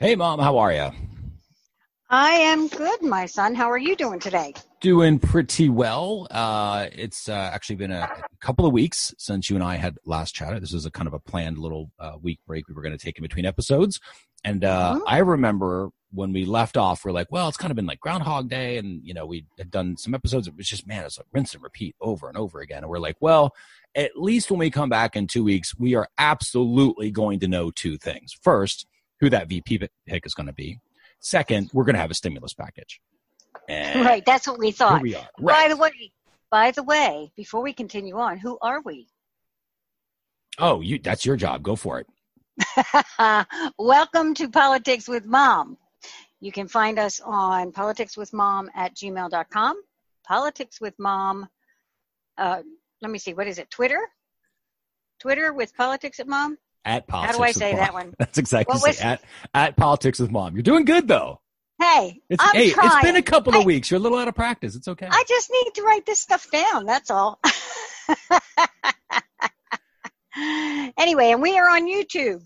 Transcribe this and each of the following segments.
Hey, Mom, how are you? I am good, my son. How are you doing today? Doing pretty well. Uh, it's uh, actually been a couple of weeks since you and I had last chatted. This was a kind of a planned little uh, week break we were going to take in between episodes. And uh, Mhm. I remember when we left off, we're like, well, it's kind of been like Groundhog Day. And, you know, we had done some episodes. It was just, man, it's like rinse and repeat over and over again. And we're like, well, at least when we come back in two weeks, we are absolutely going to know two things. First, who that VP pick is going to be. Second, we're going to have a stimulus package. And Right, that's what we thought. we are. By the way, by the way, before we continue on, who are we? Oh, you that's your job. Go for it. Welcome to Politics with Mom. You can find us on politicswithmom at gmail.com. Politics with Mom. Uh, let me see, what is it? Twitter? Twitter with Politics at Mom? At politics. How politics. do I with say Mom. that one? That's exactly was- at at politics with mom. You're doing good though. Hey, It's I'm hey, trying. it's been a couple of I- weeks. You're a little out of practice. It's okay. I just need to write this stuff down. That's all. anyway, and we are on YouTube.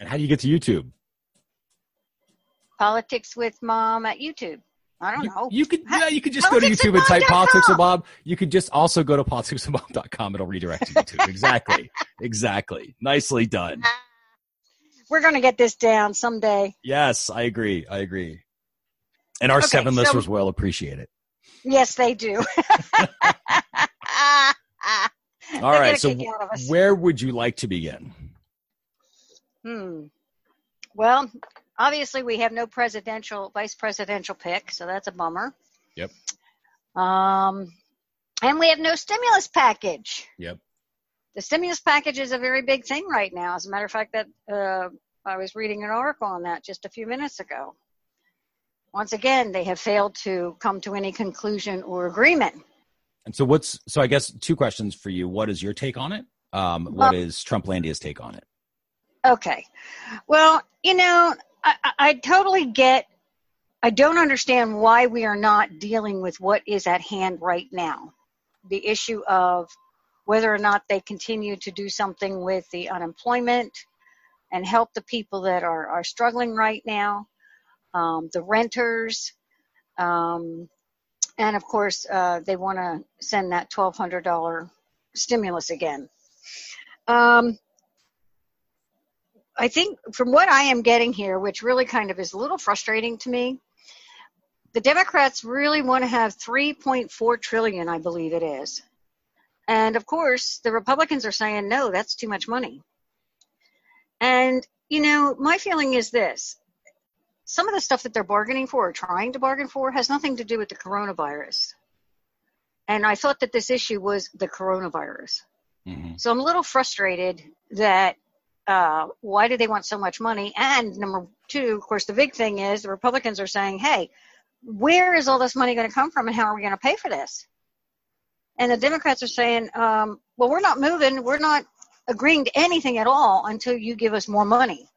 and how do you get to YouTube? Politics with Mom at YouTube. I don't You, know. you could yeah, you could just go to YouTube and type politics with mom. You could just also go to politicswithmom.com. It'll redirect you to YouTube. exactly. Exactly. Nicely done. We're going to get this down someday. Yes, I agree. I agree. And our Okay, seven so- listeners will appreciate it. Yes, they do. All right. So kick out of us. where would you like to begin? Hmm. Well, obviously we have no presidential, vice presidential pick, so that's a bummer. Yep. Um, and we have no stimulus package. Yep. The stimulus package is a very big thing right now. As a matter of fact, that uh, I was reading an article on that just a few minutes ago. Once again, they have failed to come to any conclusion or agreement. And so what's so I guess two questions for you. What is your take on it? Um, what is Trumplandia's take on it? Okay. Well, you know, I, I totally get, I don't understand why we are not dealing with what is at hand right now. The issue of whether or not they continue to do something with the unemployment and help the people that are, are struggling right now, um, the renters, um, and of course, uh, they want to send that $1,200 stimulus again. Um, I think from what I am getting here, which really kind of is a little frustrating to me, the Democrats really want to have 3.4 trillion, I believe it is. And of course, the Republicans are saying, no, that's too much money. And, you know, my feeling is this some of the stuff that they're bargaining for or trying to bargain for has nothing to do with the coronavirus. And I thought that this issue was the coronavirus. Mhm. So I'm a little frustrated that uh, why do they want so much money? And number two, of course, the big thing is the Republicans are saying, hey, where is all this money going to come from and how are we going to pay for this? And the Democrats are saying, um, well, we're not moving. We're not agreeing to anything at all until you give us more money.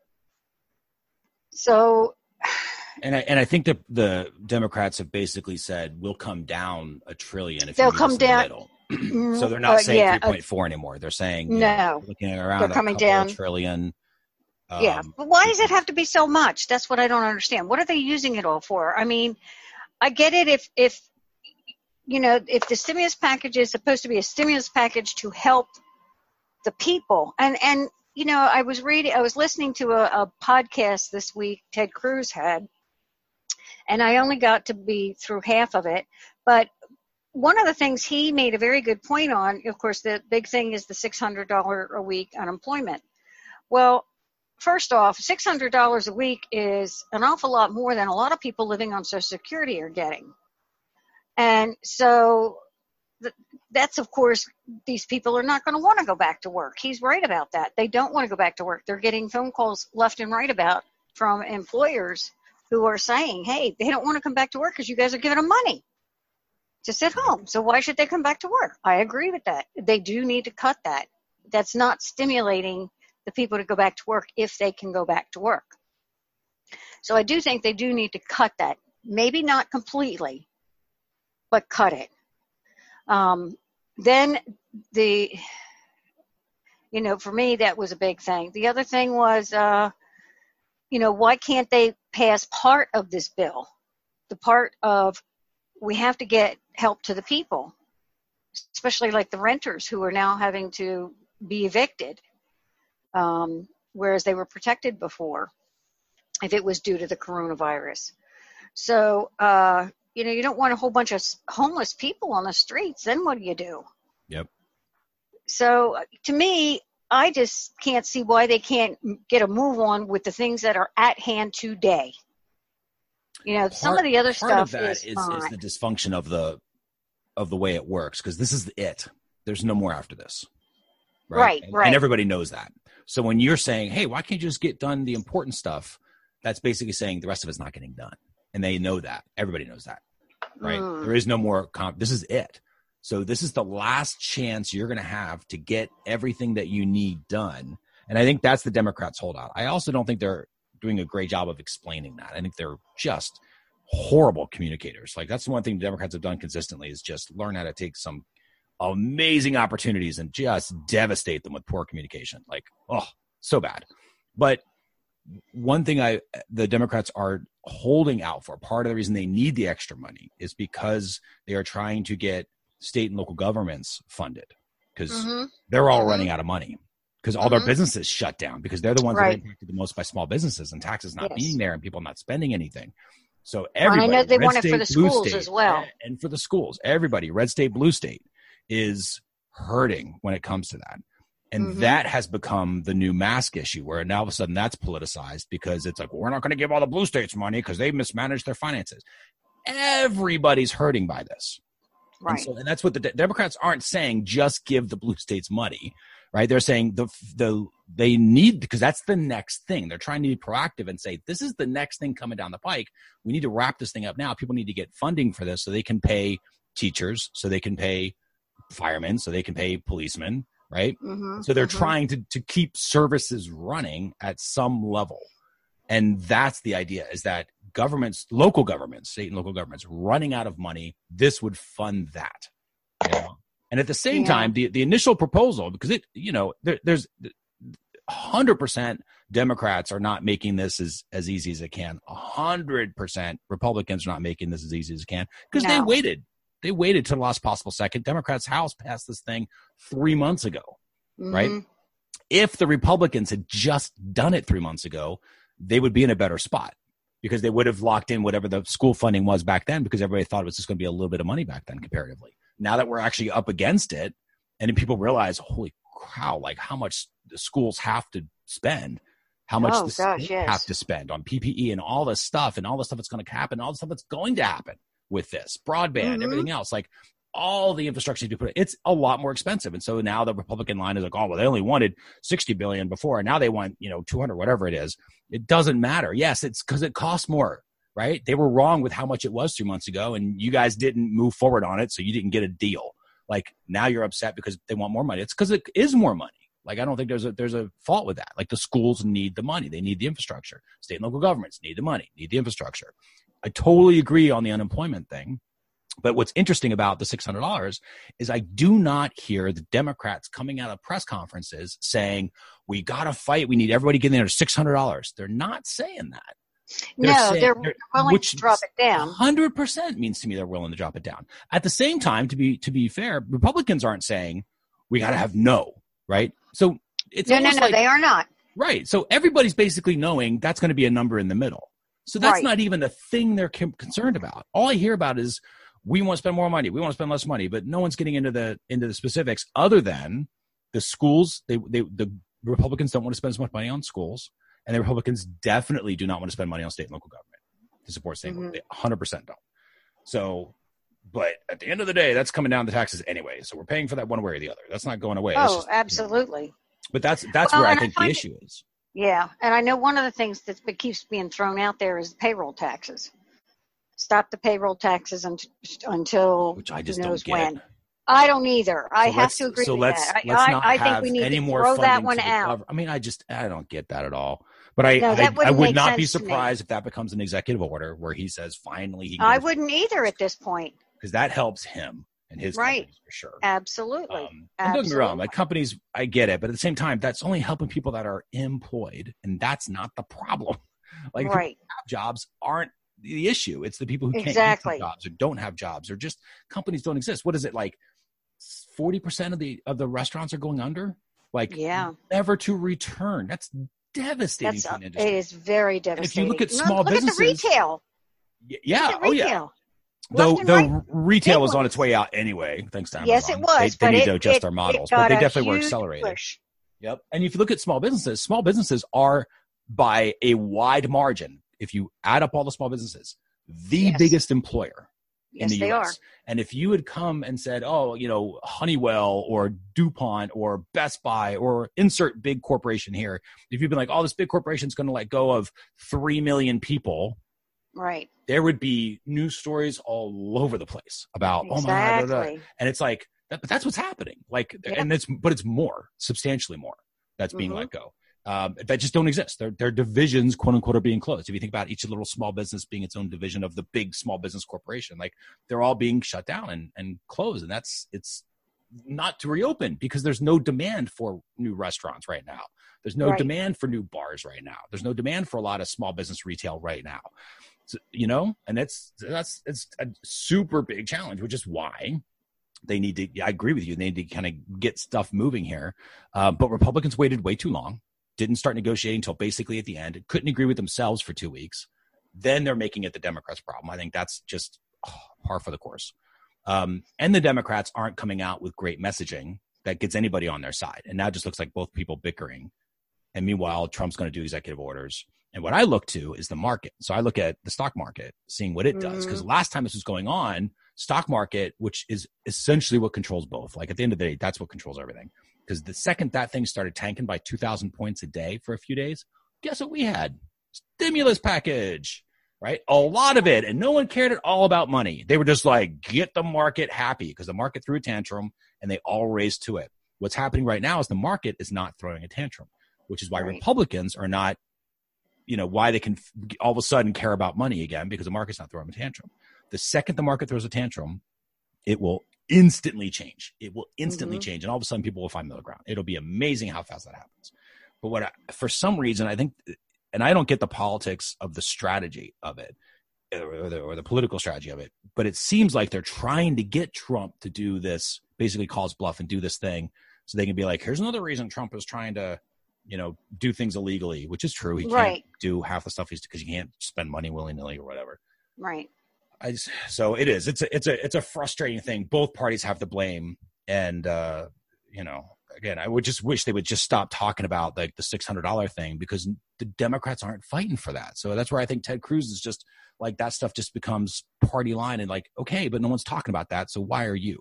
So, And I, and I think that the Democrats have basically said we'll come down a trillion if They'll you come us in the down- so they're not uh, saying yeah, uh, 3.4 anymore. They're saying No. know, looking around They're coming down. trillion. yeah. Um, But why does it have to be so much? That's what I don't understand. What are they using it all for? I mean, I get it if if you know if the stimulus package is supposed to be a stimulus package to help the people, and and you know I was reading, I was listening to a, a podcast this week Ted Cruz had, and I only got to be through half of it, but one of the things he made a very good point on, of course, the big thing is the $600 a week unemployment. Well, first off, $600 a week is an awful lot more than a lot of people living on Social Security are getting. And so that's, of course, these people are not going to want to go back to work. He's right about that. They don't want to go back to work. They're getting phone calls left and right about from employers who are saying, hey, they don't want to come back to work because you guys are giving them money to sit home. So why should they come back to work? I agree with that. They do need to cut that. That's not stimulating the people to go back to work if they can go back to work. So I do think they do need to cut that. Maybe not completely, but cut it. Um, then the, you know, for me that was a big thing. The other thing was uh, you know, why can't they pass part of this bill? The part of we have to get help to the people, especially like the renters who are now having to be evicted, um, whereas they were protected before if it was due to the coronavirus. So, uh, you know, you don't want a whole bunch of homeless people on the streets. Then what do you do? Yep. So, uh, to me, I just can't see why they can't get a move on with the things that are at hand today. You know, part, some of the other stuff of that is, is, is the dysfunction of the of the way it works because this is it. There's no more after this. Right, right, and, right. And everybody knows that. So when you're saying, "Hey, why can't you just get done the important stuff?" That's basically saying the rest of it's not getting done, and they know that. Everybody knows that, right? Mm. There is no more. Comp- this is it. So this is the last chance you're going to have to get everything that you need done. And I think that's the Democrats' holdout. I also don't think they're doing a great job of explaining that. I think they're just horrible communicators. Like that's the one thing the Democrats have done consistently is just learn how to take some amazing opportunities and just devastate them with poor communication. Like, oh, so bad. But one thing I the Democrats are holding out for, part of the reason they need the extra money is because they are trying to get state and local governments funded because mm-hmm. they're all mm-hmm. running out of money because all mm-hmm. their businesses shut down because they're the ones right. that are impacted the most by small businesses and taxes not yes. being there and people not spending anything. So everybody, well, I know they want state, it for the schools state, as well, and for the schools, everybody, red state, blue state, is hurting when it comes to that. And mm-hmm. that has become the new mask issue where now all of a sudden that's politicized because it's like, well, we're not going to give all the blue states money because they mismanaged their finances. Everybody's hurting by this. Right. And, so, and that's what the Democrats aren't saying. Just give the blue states money, right? They're saying the the they need because that's the next thing. They're trying to be proactive and say this is the next thing coming down the pike. We need to wrap this thing up now. People need to get funding for this so they can pay teachers, so they can pay firemen, so they can pay policemen, right? Mm-hmm, so they're mm-hmm. trying to to keep services running at some level. And that's the idea is that governments, local governments, state and local governments running out of money, this would fund that. You know? And at the same yeah. time, the, the initial proposal, because it, you know, there, there's 100% Democrats are not making this as, as easy as it can. 100% Republicans are not making this as easy as it can because no. they waited. They waited to the last possible second. Democrats' House passed this thing three months ago, mm-hmm. right? If the Republicans had just done it three months ago, they would be in a better spot because they would have locked in whatever the school funding was back then because everybody thought it was just going to be a little bit of money back then comparatively. Now that we're actually up against it and people realize, holy cow, like how much the schools have to spend, how much oh, the gosh, yes. have to spend on PPE and all this stuff and all the stuff that's going to happen, all the stuff that's going to happen with this broadband, mm-hmm. everything else. Like all the infrastructure to put it, it's a lot more expensive. And so now the Republican line is like, oh, well, they only wanted 60 billion before. And now they want, you know, 200, whatever it is. It doesn't matter. Yes, it's because it costs more, right? They were wrong with how much it was three months ago and you guys didn't move forward on it. So you didn't get a deal. Like now you're upset because they want more money. It's because it is more money. Like I don't think there's a there's a fault with that. Like the schools need the money. They need the infrastructure. State and local governments need the money, need the infrastructure. I totally agree on the unemployment thing. But what's interesting about the $600 is I do not hear the Democrats coming out of press conferences saying, we got to fight. We need everybody getting there to $600. They're not saying that. They're no, saying, they're, they're, willing to drop it down. Hundred percent means to me they're willing to drop it down. At the same time, to be to be fair, Republicans aren't saying we got to have no, right? So it's no, no, no. Like, they are not. Right. So everybody's basically knowing that's going to be a number in the middle. So that's right. not even the thing they're concerned about. All I hear about is we want to spend more money we want to spend less money but no one's getting into the into the specifics other than the schools they, they the republicans don't want to spend as much money on schools and the republicans definitely do not want to spend money on state and local government to support state mm-hmm. they 100% don't. So but at the end of the day that's coming down the taxes anyway so we're paying for that one way or the other. That's not going away. Oh just, absolutely you know, but that's that's well, where i think I the issue is yeah and i know one of the things that keeps being thrown out there is payroll taxes stop the payroll taxes until which I just knows don't when. get. I don't either. So I have to agree so with let's, that. Let's I, not I, have think we need any to more throw that one out. I mean, I just I don't get that at all. But I no, I, I, would not be surprised if that becomes an executive order where he says finally he. I wouldn't either at this point because that helps him and his right for sure. Absolutely. Um, and don't get me wrong, like companies, I get it, but at the same time, that's only helping people that are employed, and that's not the problem. like right. people who have jobs aren't the issue. It's the people who can't Exactly. get jobs or don't have jobs or just companies don't exist. What is it like? Forty percent of the of the restaurants are going under. Like Yeah. never to return. That's devastating That's to uh, an industry. is very devastating. if you look at small look businesses- at the retail. Yeah. Look Oh yeah. Though though right. retail Big is on its way out anyway, thanks to Amazon. Yes, it was, They, they need it, to adjust it, their models, but they definitely were huge accelerated. push. Yep. And if you look at small businesses, small businesses are by a wide margin, if you add up all the small businesses, the Yes. biggest employer in Yes, the they US. are. And if you had come and said, oh, you know, Honeywell or DuPont or Best Buy or insert big corporation here, if you've been like, oh, this big corporation's going to let go of 3 million people, Right. there would be news stories all over the place about, oh my God. Exactly. and it's like, that, but that's what's happening. Like, Yep. and it's, but it's more, substantially more that's being Mhm. let go. Um, that just don't exist. Their, their divisions, quote unquote, are being closed. If you think about each little small business being its own division of the big small business corporation, like they're all being shut down and, and closed. And that's, it's not to reopen because there's no demand for new restaurants right now. There's no Right. demand for new bars right now. There's no demand for a lot of small business retail right now. You know, and that's, that's, it's a super big challenge, which is why they need to i agree with you they need to kind of get stuff moving here. Uh, but republicans waited way too long didn't start negotiating until basically at the end couldn't agree with themselves for two weeks. Then they're making it the democrats problem. I think that's just oh, par for the course. Um, and the democrats aren't coming out with great messaging that gets anybody on their side. And now it just looks like both people bickering. And meanwhile trump's going to do executive orders and what i look to is the market so i look at the stock market seeing what it does because mm. last time this was going on stock market, which is essentially what controls both. Like at the end of the day, that's what controls everything. Because the second that thing started tanking by 2,000 points a day for a few days, guess what we had? Stimulus package, right? A lot of it. And no one cared at all about money. They were just like, get the market happy because the market threw a tantrum and they all raised to it. What's happening right now is the market is not throwing a tantrum, which is why Right. Republicans are not, you know, why they can all of a sudden care about money again because the market's not throwing a tantrum the second the market throws a tantrum, it will instantly change. It will instantly Mhm. change, and all of a sudden, people will find middle ground. It'll be amazing how fast that happens. But what, I, for some reason, I think, and I don't get the politics of the strategy of it, or the, or the political strategy of it, but it seems like they're trying to get Trump to do this, basically calls bluff and do this thing, so they can be like, here's another reason Trump is trying to. You know, do things illegally, which is true. He can't Right. do half the stuff he's because you can't spend money willy nilly or whatever. Right. I just, so it is. It's a it's a it's a frustrating thing. Both parties have the blame, and uh, you know, again, I would just wish they would just stop talking about like the six hundred dollar thing because the Democrats aren't fighting for that. So that's where I think Ted Cruz is just like that stuff just becomes party line and like okay, but no one's talking about that. So why are you?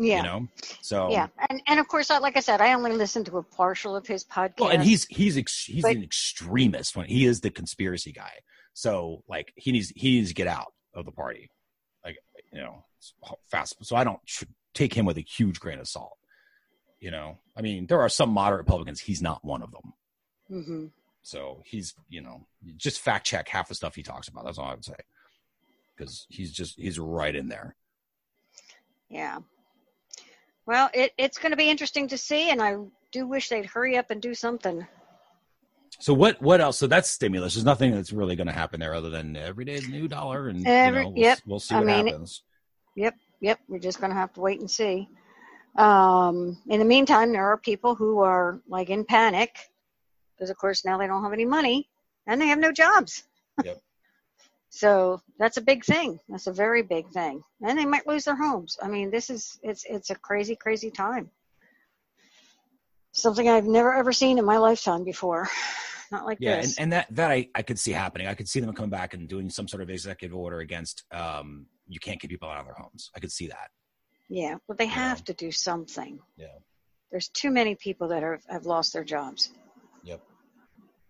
Yeah. You know. So Yeah, and and of course, I- like I said, I only listened to a partial of his podcast. Well, and he's he's ex, he's But- an extremist when he is the conspiracy guy. So like he needs he needs to get out of the party, like you know fast. So I don't take him with a huge grain of salt. You know, I mean, there are some moderate Republicans. He's not one of them. hmm So he's you know just fact check half the stuff he talks about. That's all I would say because he's just he's right in there. Yeah. Well, it, it's going to be interesting to see, and I do wish they'd hurry up and do something. So what what else? So that's stimulus. There's nothing that's really going to happen there other than every day new dollar, and Every- you know, we'll, yep. we'll see I what mean, happens. Yep, Yep, we're just going to have to wait and see. Um, in the meantime, there are people who are like in panic because, of course, now they don't have any money and they have no jobs. Yep. So that's a big thing. That's a very big thing, and they might lose their homes. I mean, this is it's it's a crazy, crazy time. Something I've never ever seen in my lifetime before. Not like Yeah, and, this. and that that I, I could see happening. I could see them coming back and doing some sort of executive order against um you can't keep people out of their homes. I could see that. yeah, but they Yeah. have to do something. Yeah. There's too many people that are, have lost their jobs.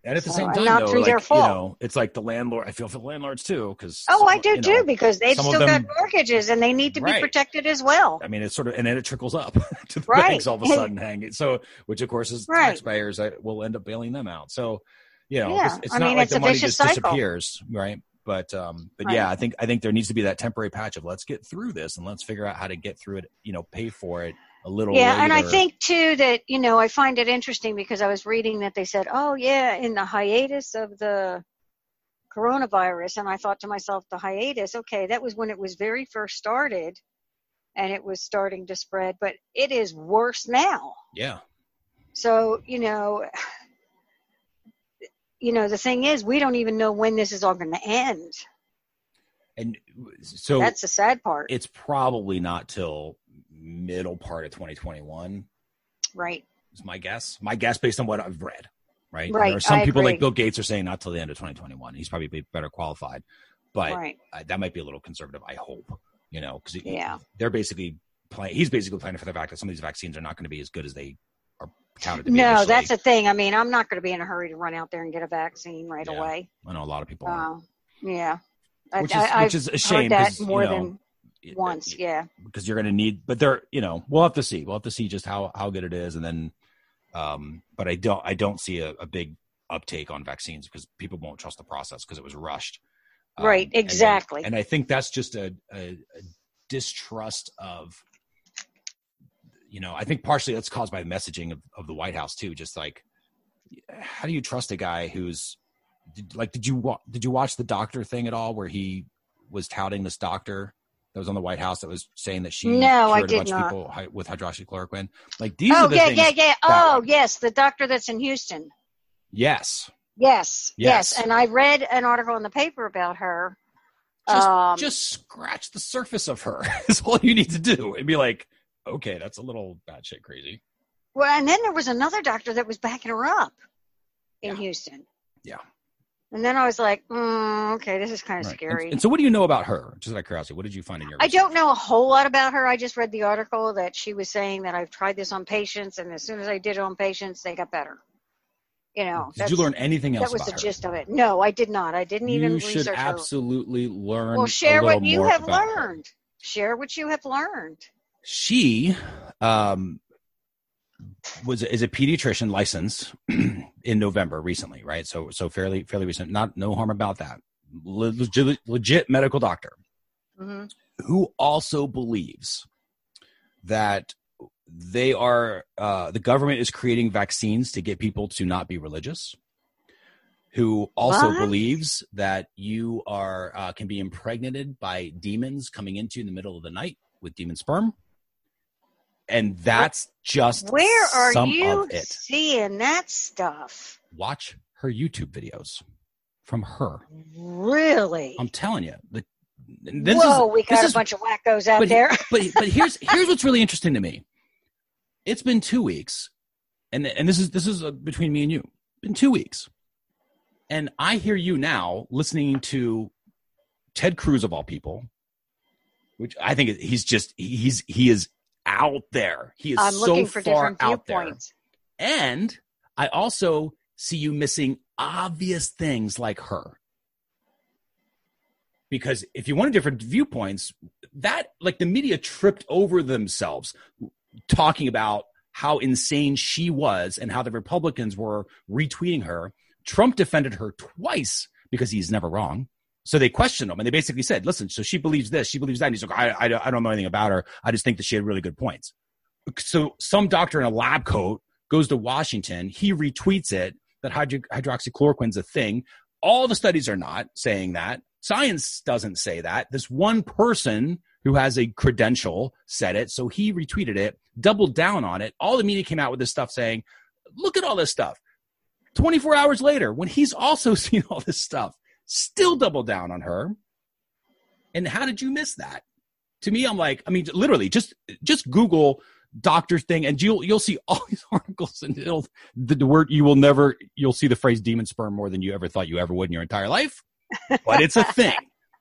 And at the So, same time, though, like you know, it's like the landlord. I feel for the landlords too, because Oh, I do too, because they've still them- got mortgages and they need to be Right. protected as well. I mean, it's sort of, and then it trickles up to the Right. banks all of a sudden hanging. So, which of course is Right. taxpayers that will end up bailing them out. So, you know, Yeah, it's, it's I not mean, like it's the a money vicious just cycle. disappears, right? But, um, but Right. yeah, I think I think there needs to be that temporary patch of let's get through this and let's figure out how to get through it. You know, pay for it a little. Yeah, and I think too that you know I find it interesting because I was reading that they said, oh yeah, in the hiatus of the coronavirus. And I thought to myself, the hiatus, okay, that was when it was very first started and it was starting to spread, but it is worse now. Yeah. So, you know, you know, the thing is, we don't even know when this is all going to end. And so that's the sad part. It's probably not till middle part of 2021. Right. Is my guess. My guess based on what I've read. Right. Right. there are some I people agree. like Bill Gates are saying not till the end of 2021. He's probably better qualified, but right. uh, that might be a little conservative. I hope. You know, because Yeah. they're basically playing. He's basically planning for the fact that some of these vaccines are not going to be as good as they are touted to be. No, initially. that's the thing. I mean, I'm not going to be in a hurry to run out there and get a vaccine right Yeah. away. I know a lot of people. Uh, yeah. Which is I, which is a shame. that you know, than once. it- Yeah. because you're going to need but they're you know we'll have to see we'll have to see just how how good it is and then um but i don't i don't see a, a big uptake on vaccines because people won't trust the process because it was rushed Um, Right, and exactly. and, i think that's just a, a, a distrust of you know i think partially that's caused by the messaging of, of the white house too just like how do you trust a guy who's did, like did you wa- did you watch the doctor thing at all where he was touting this doctor that was on the White House that was saying that she No, I cured did a bunch not. of people with hydroxychloroquine. Like these Oh are the yeah, things. yeah, yeah. Oh yes, the doctor that's in Houston. Yes, Yes, yes, Yes. And I read an article in the paper about her. just um, just scratch the surface of her. is all you need to do and be like, okay, that's a little batshit crazy. well, and then there was another doctor that was backing her up in Yeah. Houston. Yeah. And then I was like, mm, okay, this is kind of Right. scary. And, and so, what do you know about her? Just out of curiosity, what did you find in your? I research? don't know a whole lot about her. I just read the article that she was saying that I've tried this on patients, and as soon as I did it on patients, they got better. You know, Did you learn anything else that was the her? gist of it. No, I did not. I didn't even you should research her. absolutely learn. Well, share what you have about her. learned. Share what you have learned. she um was is a pediatrician licensed in November recently, right? So so fairly fairly recent. Not no harm about that. Legit, legit medical doctor hmm who also believes that they are uh, the government is creating vaccines to get people to not be religious. Who also What? believes that you are uh, can be impregnated by demons coming into you in the middle of the night with demon sperm, and that's just Where are you seeing that stuff? Watch her YouTube videos from her. Really? I'm telling you, the this Whoa, is, we got a is bunch of wackos out but, there. but but here's here's what's really interesting to me. It's been two weeks, and and this is this is uh, between me and you. Been two weeks, and I hear you now listening to Ted Cruz of all people, which I think he's just he's he is out there. He is I'm so looking for far different out there. viewpoints. And I also see you missing obvious things like her. Because if you wanted different viewpoints, that like the media tripped over themselves talking about how insane she was and how the Republicans were retweeting her. Trump defended her twice because he's never wrong. So they questioned him and they basically said, listen, so she believes this, she believes that. And he's like, I, I, I don't know anything about her. I just think that she had really good points. So some doctor in a lab coat goes to Washington. He retweets it that hydro- hydroxychloroquine's a thing. All the studies are not saying that. Science doesn't say that. This one person who has a credential said it. So he retweeted it, doubled down on it. All the media came out with this stuff saying, look at all this stuff. 24 hours later, when he's also seen all this stuff, still double down on her. And how did you miss that? To me, I'm like, I mean, literally, just just Google doctor thing, and you'll you'll see all these articles, and it'll the, the word you will never you'll see the phrase demon sperm more than you ever thought you ever would in your entire life. But it's a thing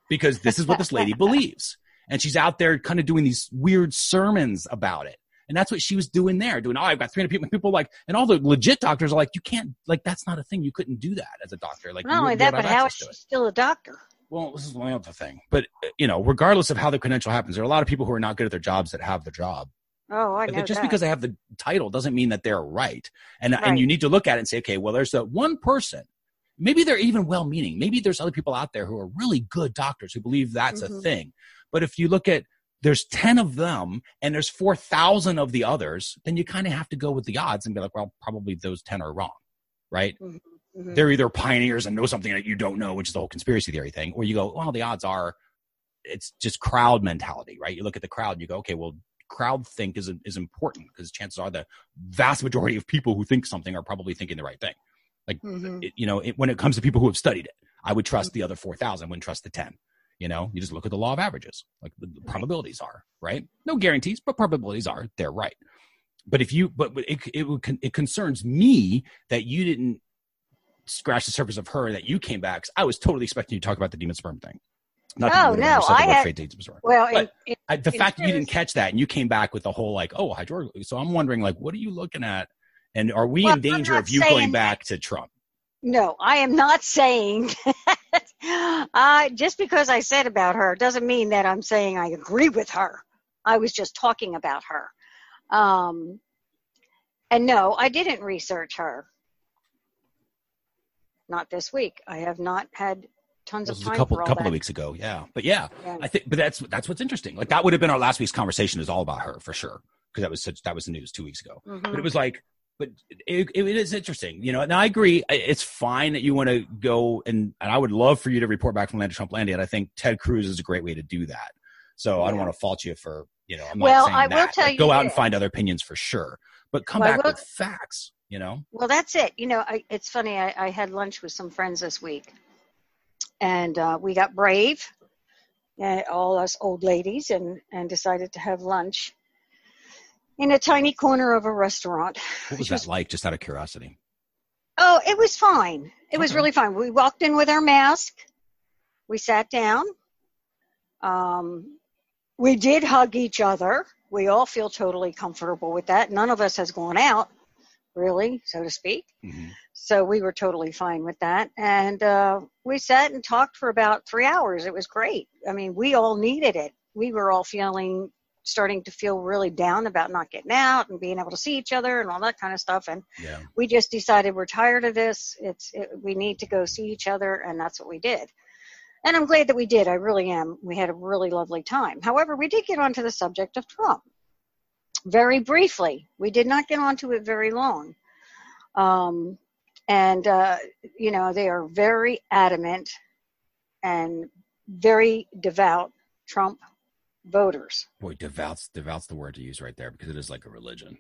because this is what this lady believes, and she's out there kind of doing these weird sermons about it. And that's what she was doing there, doing, oh, I've got 300 people. People like, and all the legit doctors are like, you can't, like, that's not a thing. You couldn't do that as a doctor. Like, Not only that, but how is she still a doctor? Well, this is my other thing. But, uh, you know, regardless of how the credential happens, there are a lot of people who are not good at their jobs that have the job. Oh, I know just that. because they have the title doesn't mean that they're right. And, and you need to look at it and say, okay, well, there's that one person. Maybe they're even well meaning. Maybe there's other people out there who are really good doctors who believe that's a Mhm. thing. But if you look at there's 10 of them and there's 4,000 of the others, then you kind of have to go with the odds and be like, well, probably those 10 are wrong. Right. mm-hmm. they're either pioneers and know something that you don't know, which is the whole conspiracy theory thing, or you go, well, the odds are it's just crowd mentality, right? You look at the crowd and you go, okay, well, crowd think is is important because chances are the vast majority of people who think something are probably thinking the right thing. Like, mm-hmm. it, you know, it, when it comes to people who have studied it, I would trust mm-hmm. the other 4,000, wouldn't trust the 10. You know, you just look at the law of averages, like the, the probabilities are, right? No guarantees, but probabilities are, they're right. But if you, but, it, it, it concerns me that you didn't scratch the surface of her, that you came back. I was totally expecting you to talk about the demon sperm thing. Not oh, no, no, I had, well, in, in, I, the fact that you didn't catch that and you came back with the whole like, oh, hydro. So I'm wondering, like, what are you looking at? And are we well, in danger of you going back to Trump? No, I am not saying uh, just because I said about her doesn't mean that I'm saying I agree with her. I was just talking about her. Um, and no, I didn't research her. Not this week. I have not had tons of time. a couple couple that. of weeks ago, yeah. But yeah, yeah, I think. But that's that's what's interesting. Like that would have been our last week's conversation. Is all about her for sure because that was such that was the news two weeks ago. Mm-hmm. But it was like but it, it is interesting, you know. And I agree, it's fine that you want to go and, and I would love for you to report back from Land of Trump Landia. And I think Ted Cruz is a great way to do that. So yeah. I don't want to fault you for, you know, I'm well, not saying I that. will tell like, you go out and find other opinions for sure, but come well, back will, with facts, you know. Well, that's it. You know, I, it's funny. I, I, had lunch with some friends this week, and uh, we got brave, uh, all us old ladies, and and decided to have lunch in a tiny corner of a restaurant. What was that was, like, just out of curiosity? Oh, it was fine. It okay. was really fine. We walked in with our mask. We sat down. Um, we did hug each other. We all feel totally comfortable with that. None of us has gone out, really, so to speak. Mm-hmm. So we were totally fine with that. And uh, we sat and talked for about three hours. It was great. I mean, we all needed it. We were all feeling starting to feel really down about not getting out and being able to see each other and all that kind of stuff. And yeah. we just decided we're tired of this. It's it, we need to go see each other, and that's what we did. And I'm glad that we did. I really am. We had a really lovely time. However, we did get onto the subject of Trump very briefly. We did not get onto it very long. Um, and uh, you know they are very adamant and very devout Trump voters. Boy, devout's devout's the word to use right there because it is like a religion.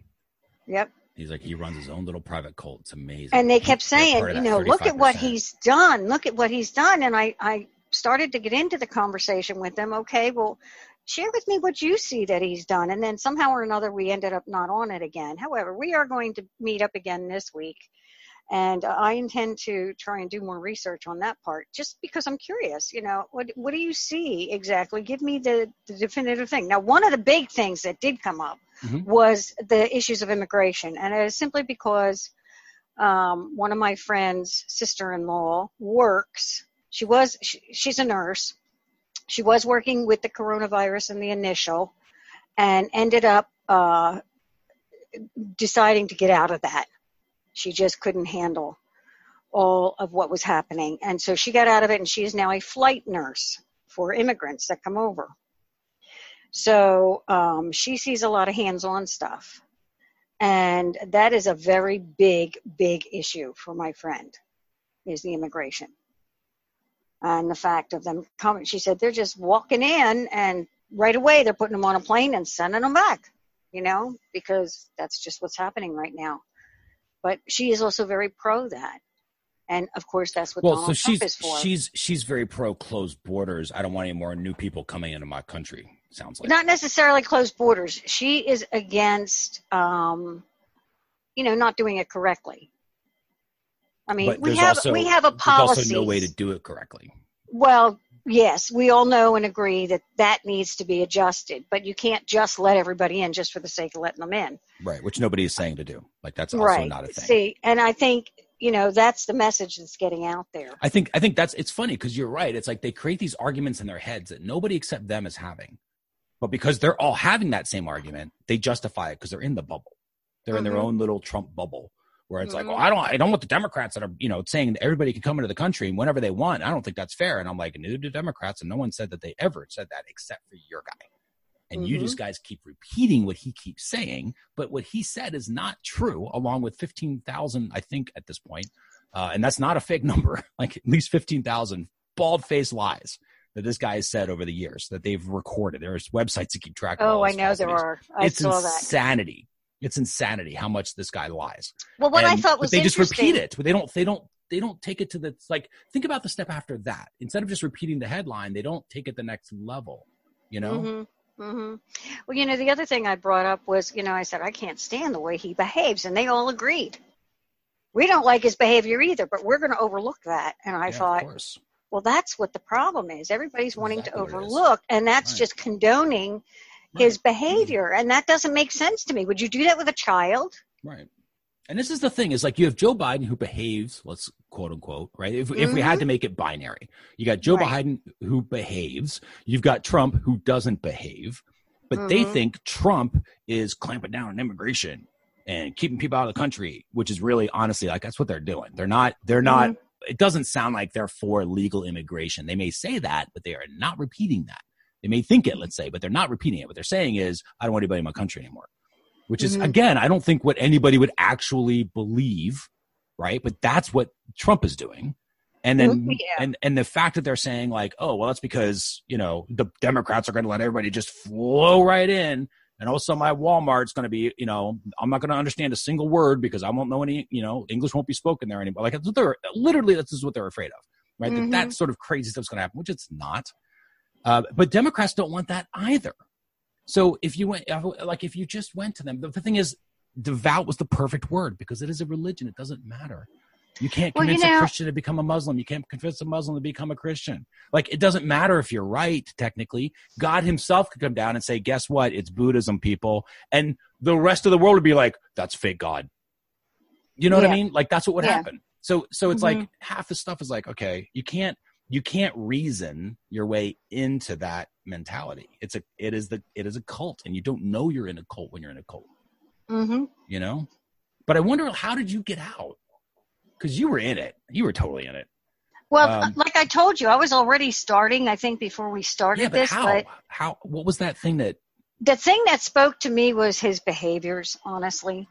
Yep. He's like he runs his own little private cult. It's amazing. And they kept saying, you know, look at what he's done. Look at what he's done. And I I started to get into the conversation with them. Okay, well, share with me what you see that he's done. And then somehow or another, we ended up not on it again. However, we are going to meet up again this week and I intend to try and do more research on that part, just because I'm curious. You know, what what do you see exactly? Give me the, the definitive thing. Now, one of the big things that did come up mm-hmm. was the issues of immigration, and it is simply because um, one of my friends' sister-in-law works. She was she, she's a nurse. She was working with the coronavirus in the initial, and ended up uh, deciding to get out of that she just couldn't handle all of what was happening. And so she got out of it and she is now a flight nurse for immigrants that come over. So um, she sees a lot of hands on stuff. And that is a very big, big issue for my friend, is the immigration. And the fact of them coming, she said they're just walking in and right away they're putting them on a plane and sending them back, you know, because that's just what's happening right now. But she is also very pro that. And of course, that's what well, Donald so she's, Trump is for. She's she's very pro closed borders. I don't want any more new people coming into my country. Sounds like not necessarily closed borders. She is against, um, you know, not doing it correctly. I mean, we have also, we have a policy. There's also no way to do it correctly. Well, yes, we all know and agree that that needs to be adjusted, but you can't just let everybody in just for the sake of letting them in. Right, which nobody is saying to do. Like that's also right. not a thing. See, and I think you know that's the message that's getting out there. I think I think that's it's funny because you're right. It's like they create these arguments in their heads that nobody except them is having, but because they're all having that same argument, they justify it because they're in the bubble. They're mm-hmm. in their mm-hmm. own little Trump bubble where it's mm-hmm. like, well, I don't, I don't want the Democrats that are, you know, saying that everybody can come into the country whenever they want. I don't think that's fair. And I'm like, neither do Democrats, and no one said that they ever said that except for your guy. And mm-hmm. you just guys keep repeating what he keeps saying, but what he said is not true. Along with fifteen thousand, I think at this point, uh, and that's not a fake number. Like at least fifteen thousand bald faced lies that this guy has said over the years that they've recorded. There's websites to keep track. of Oh, I know there are. I it's insanity. It's insanity how much this guy lies. Well, what I thought was they just repeat it. They don't. They don't. They don't take it to the like. Think about the step after that. Instead of just repeating the headline, they don't take it the next level. You know. Mm-hmm. hmm Well, you know, the other thing I brought up was, you know, I said I can't stand the way he behaves, and they all agreed. We don't like his behavior either, but we're going to overlook that. And I Yeah, thought, well, that's what the problem is. Everybody's wanting Exactly to what it is. overlook, and that's Right. just condoning his behavior, and that doesn't make sense to me. Would you do that with a child? Right. And this is the thing is like you have Joe Biden who behaves, let's quote unquote, right? If, if we had to make it binary, you got Joe Mm-hmm. Right. Biden who behaves, you've got Trump who doesn't behave, but they Mhm. think Trump is clamping down on immigration and keeping people out of the country, which is really honestly like that's what they're doing. They're not, they're not, Mm-hmm. it doesn't sound like they're for legal immigration. They may say that, but they are not repeating that. They may think it, let's say, but they're not repeating it. What they're saying is, I don't want anybody in my country anymore which is Mhm. again, I don't think what anybody would actually believe, right? But that's what Trump is doing. And then Mhm, yeah. and and the fact that they're saying like, oh, well, that's because, you know, the Democrats are going to let everybody just flow right in and also my Walmart's going to be, you know, I'm not going to understand a single word because I won't know any, you know, English won't be spoken there anymore. Like that's what they're literally this is what they're afraid of, right? Mhm. That that sort of crazy stuff's going to happen, which it's not. Uh, but Democrats don't want that either. So if you went, like, if you just went to them, the, the thing is, devout was the perfect word because it is a religion. It doesn't matter. You can't Well, you convince a Christian to become a Muslim. You can't convince a Muslim to become a Christian. Like, it doesn't matter if you're right, technically. God himself could come down and say, guess what? It's Buddhism, people. And the rest of the world would be like, that's fake God. You know what I mean? Like, that's what would Yeah. happen. So, so it's Mhm. like half the stuff is like, okay, you can't, you can't reason your way into that mentality. It's a, it is the, it is a cult and you don't know you're in a cult when you're in a cult hmm you know but i wonder how did you get out because you were in it you were totally in it Well, Um, like I told you, I was already starting. I think before we started yeah but this, how but how what was that thing that the thing that spoke to me was his behaviors. Honestly,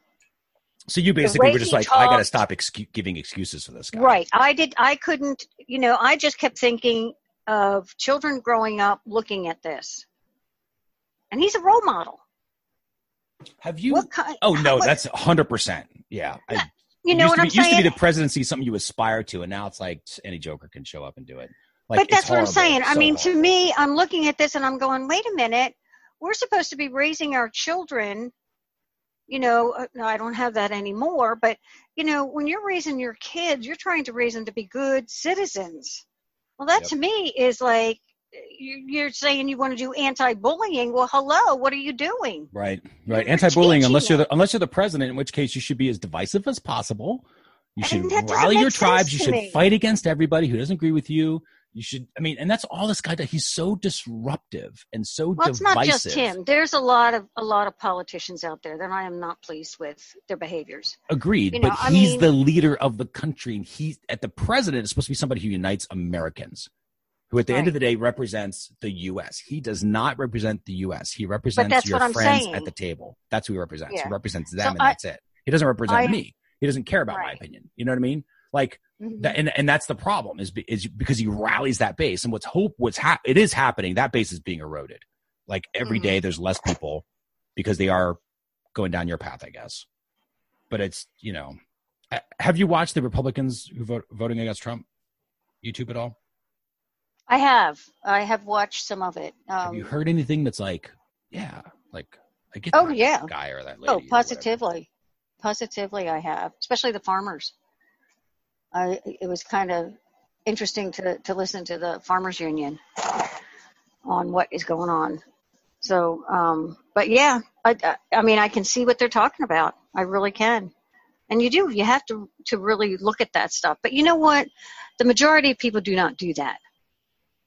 so you basically were just like i gotta stop excu- giving excuses for this guy right? I did. I couldn't. You know, I just kept thinking of children growing up looking at this, and he's a role model. have you kind? oh no what- that's 100% yeah I, you know used what to I'm be, used to be the presidency something you aspire to and now it's like any joker can show up and do it like but that's what I'm horrible. saying. I So mean, to me, I'm looking at this and I'm going, wait a minute. We're supposed to be raising our children. You know, uh, I don't have that anymore. But you know, when you're raising your kids, you're trying to raise them to be good citizens. Well, that Yep. to me is like you- you're saying you want to do anti-bullying. Well, hello, what are you doing? Right, right. You're Anti-bullying, unless you're the unless you're the president, in which case you should be as divisive as possible. You should rally your tribes. You should me. fight against everybody who doesn't agree with you. You should. I mean, and that's all this guy does. He's so disruptive and so Well, it's not just him. There's a lot of a lot of politicians out there that I am not pleased with their behaviors. Agreed, You know, but I he's mean- the leader of the country, and he's at the president is supposed to be somebody who unites Americans. Who at the end of the day represents the U.S. He does not represent the U.S. He represents your friends saying. at the table. That's who he represents. He represents them, So and I- that's it. He doesn't represent I- me. He doesn't care about my opinion. You know what I mean? Like Mhm. that, and and that's the problem is is because he rallies that base. And what's hope what's hap- it is happening. That base is being eroded. Like every Mhm. day, there's less people because they are going down your path, I guess. But it's you know, have you watched the Republicans who vote voting against Trump? YouTube at all? I have. I have watched some of it. Um, have you heard anything that's like, yeah, like I get Oh, that yeah. guy or that lady. oh, positively, positively, I have. Especially the farmers. I. It was kind of interesting to to listen to the farmers union on what is going on. So, um, but yeah, I, I, mean, I can see what they're talking about. I really can. And you do. You have to to really look at that stuff. But you know what? The majority of people do not do that.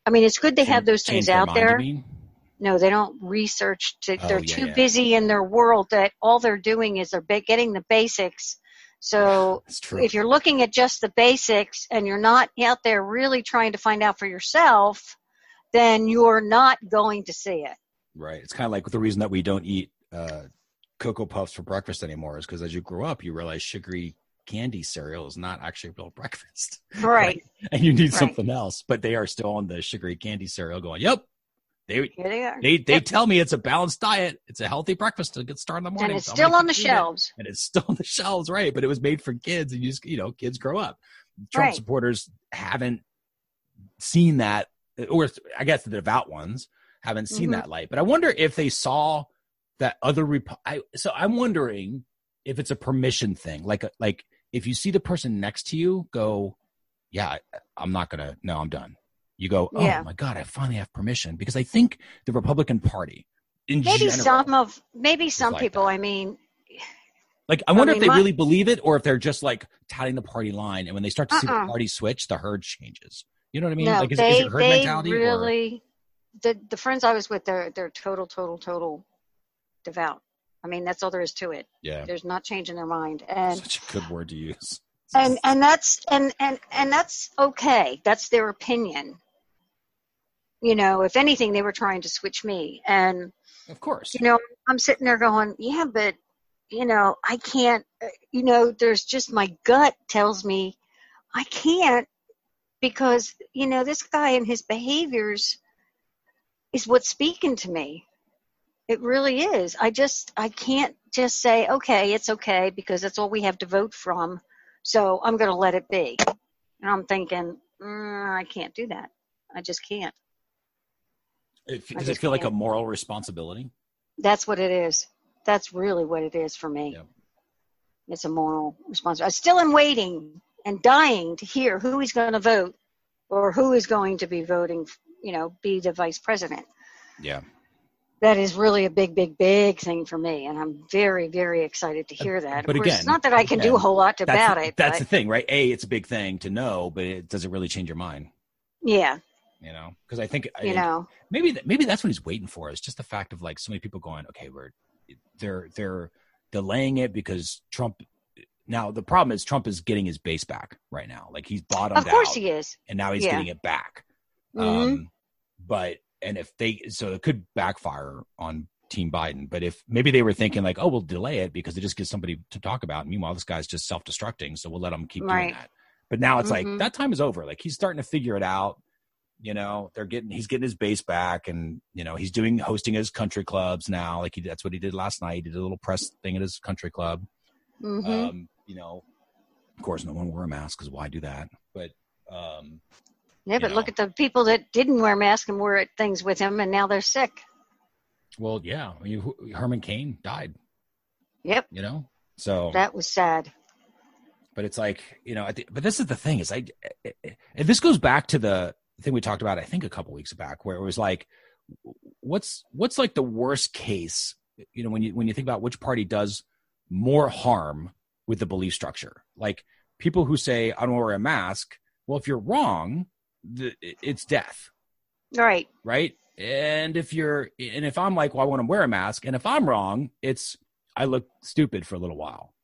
I mean, it's good they have those things out mind, there. No, they don't research. To, Oh, they're yeah, too yeah. busy in their world that all they're doing is they're getting the basics. So if you're looking at just the basics and you're not out there really trying to find out for yourself, then you're not going to see it. Right. It's kind of like the reason that we don't eat uh, Cocoa Puffs for breakfast anymore is because as you grow up, you realize sugary candy cereal is not actually real breakfast. Right. And you need Right. something else, but they are still on the sugary candy cereal going, yep. They, they they, Yep. tell me it's a balanced diet. It's a healthy breakfast to get started in the morning. and it's so still on the eating it. shelves. And it's still on the shelves, right? But it was made for kids and you just, you know, kids grow up. Trump Right. supporters haven't seen that, or I guess the devout ones haven't seen Mhm. that light. But I wonder if they saw that other Rep- I so I'm wondering if it's a permission thing. Like like if you see the person next to you go, yeah, I, I'm not gonna. No, I'm done. You go, oh Yeah. my god, I finally have permission because I think the Republican Party in Maybe general, some of maybe some like people. that. I mean, like I wonder I if they my- really believe it or if they're just like touting the party line, and when they start to see the Uh-uh. party switch, the herd changes. You know what I mean? no, like is, they is it herd they mentality? or, really the the friends I was with. They're they're total total total devout. I mean, that's all there is to it. yeah, There's not changing their mind, and such a good word to use. and and that's and and and that's okay. That's their opinion. You know, if anything, they were trying to switch me, and Of course. you know, I'm sitting there going, yeah, but you know, I can't. uh, You know, there's just my gut tells me I can't because you know this guy and his behaviors is what's speaking to me. It really is. I just I can't just say okay, it's okay because that's all we have to vote from. So I'm going to let it be. And I'm thinking, mm, I can't do that. I just can't. It, does it feel like a can't. moral responsibility? That's what it is. That's really what it is for me. Yep. It's a moral responsibility. I still am waiting and dying to hear who he's going to vote or who is going to be voting, you know, be the vice president. Yeah. That is really a big, big, big thing for me. And I'm very, very excited to hear that. but of course, again- it's not that I can do a whole lot about the, it. that's but the thing, right? A, it's a big thing to know, but it doesn't really change your mind, yeah, you know? Because I think you think know, maybe that, maybe that's what he's waiting for is just the fact of like so many people going, okay, we're they're they're delaying it because Trump. Now the problem is Trump is getting his base back right now. Like he's bottomed out of course out, he is. and now he's Yeah. getting it back. Mhm. Um, but and if they so it could backfire on Team Biden. But if maybe they were thinking like, oh, we'll delay it because it just gives somebody to talk about. Meanwhile, this guy's just self destructing, so we'll let him keep doing that. But now it's like Mhm. that time is over. Like he's starting to figure it out. You know, they're getting he's getting his base back, and you know he's doing hosting his country clubs now. Like he that's what he did last night. He did a little press thing at his country club. Mhm. Um, you know, of course, no one wore a mask because why do that? But um, yeah, but know. look at the people that didn't wear masks and were at things with him, and now they're sick. well, yeah, I mean, Herman Cain died. Yep, You know, so that was sad. but it's like you know, I thi- but this is the thing is I, this goes back to the thing we talked about I think a couple weeks back where it was like, what's what's like the worst case? You know, when you when you think about which party does more harm with the belief structure, like people who say I don't wear a mask. Well, if you're wrong, the, it's death. Right. right? And if you're, and if I'm like, well, I want to wear a mask, and if I'm wrong, it's I look stupid for a little while.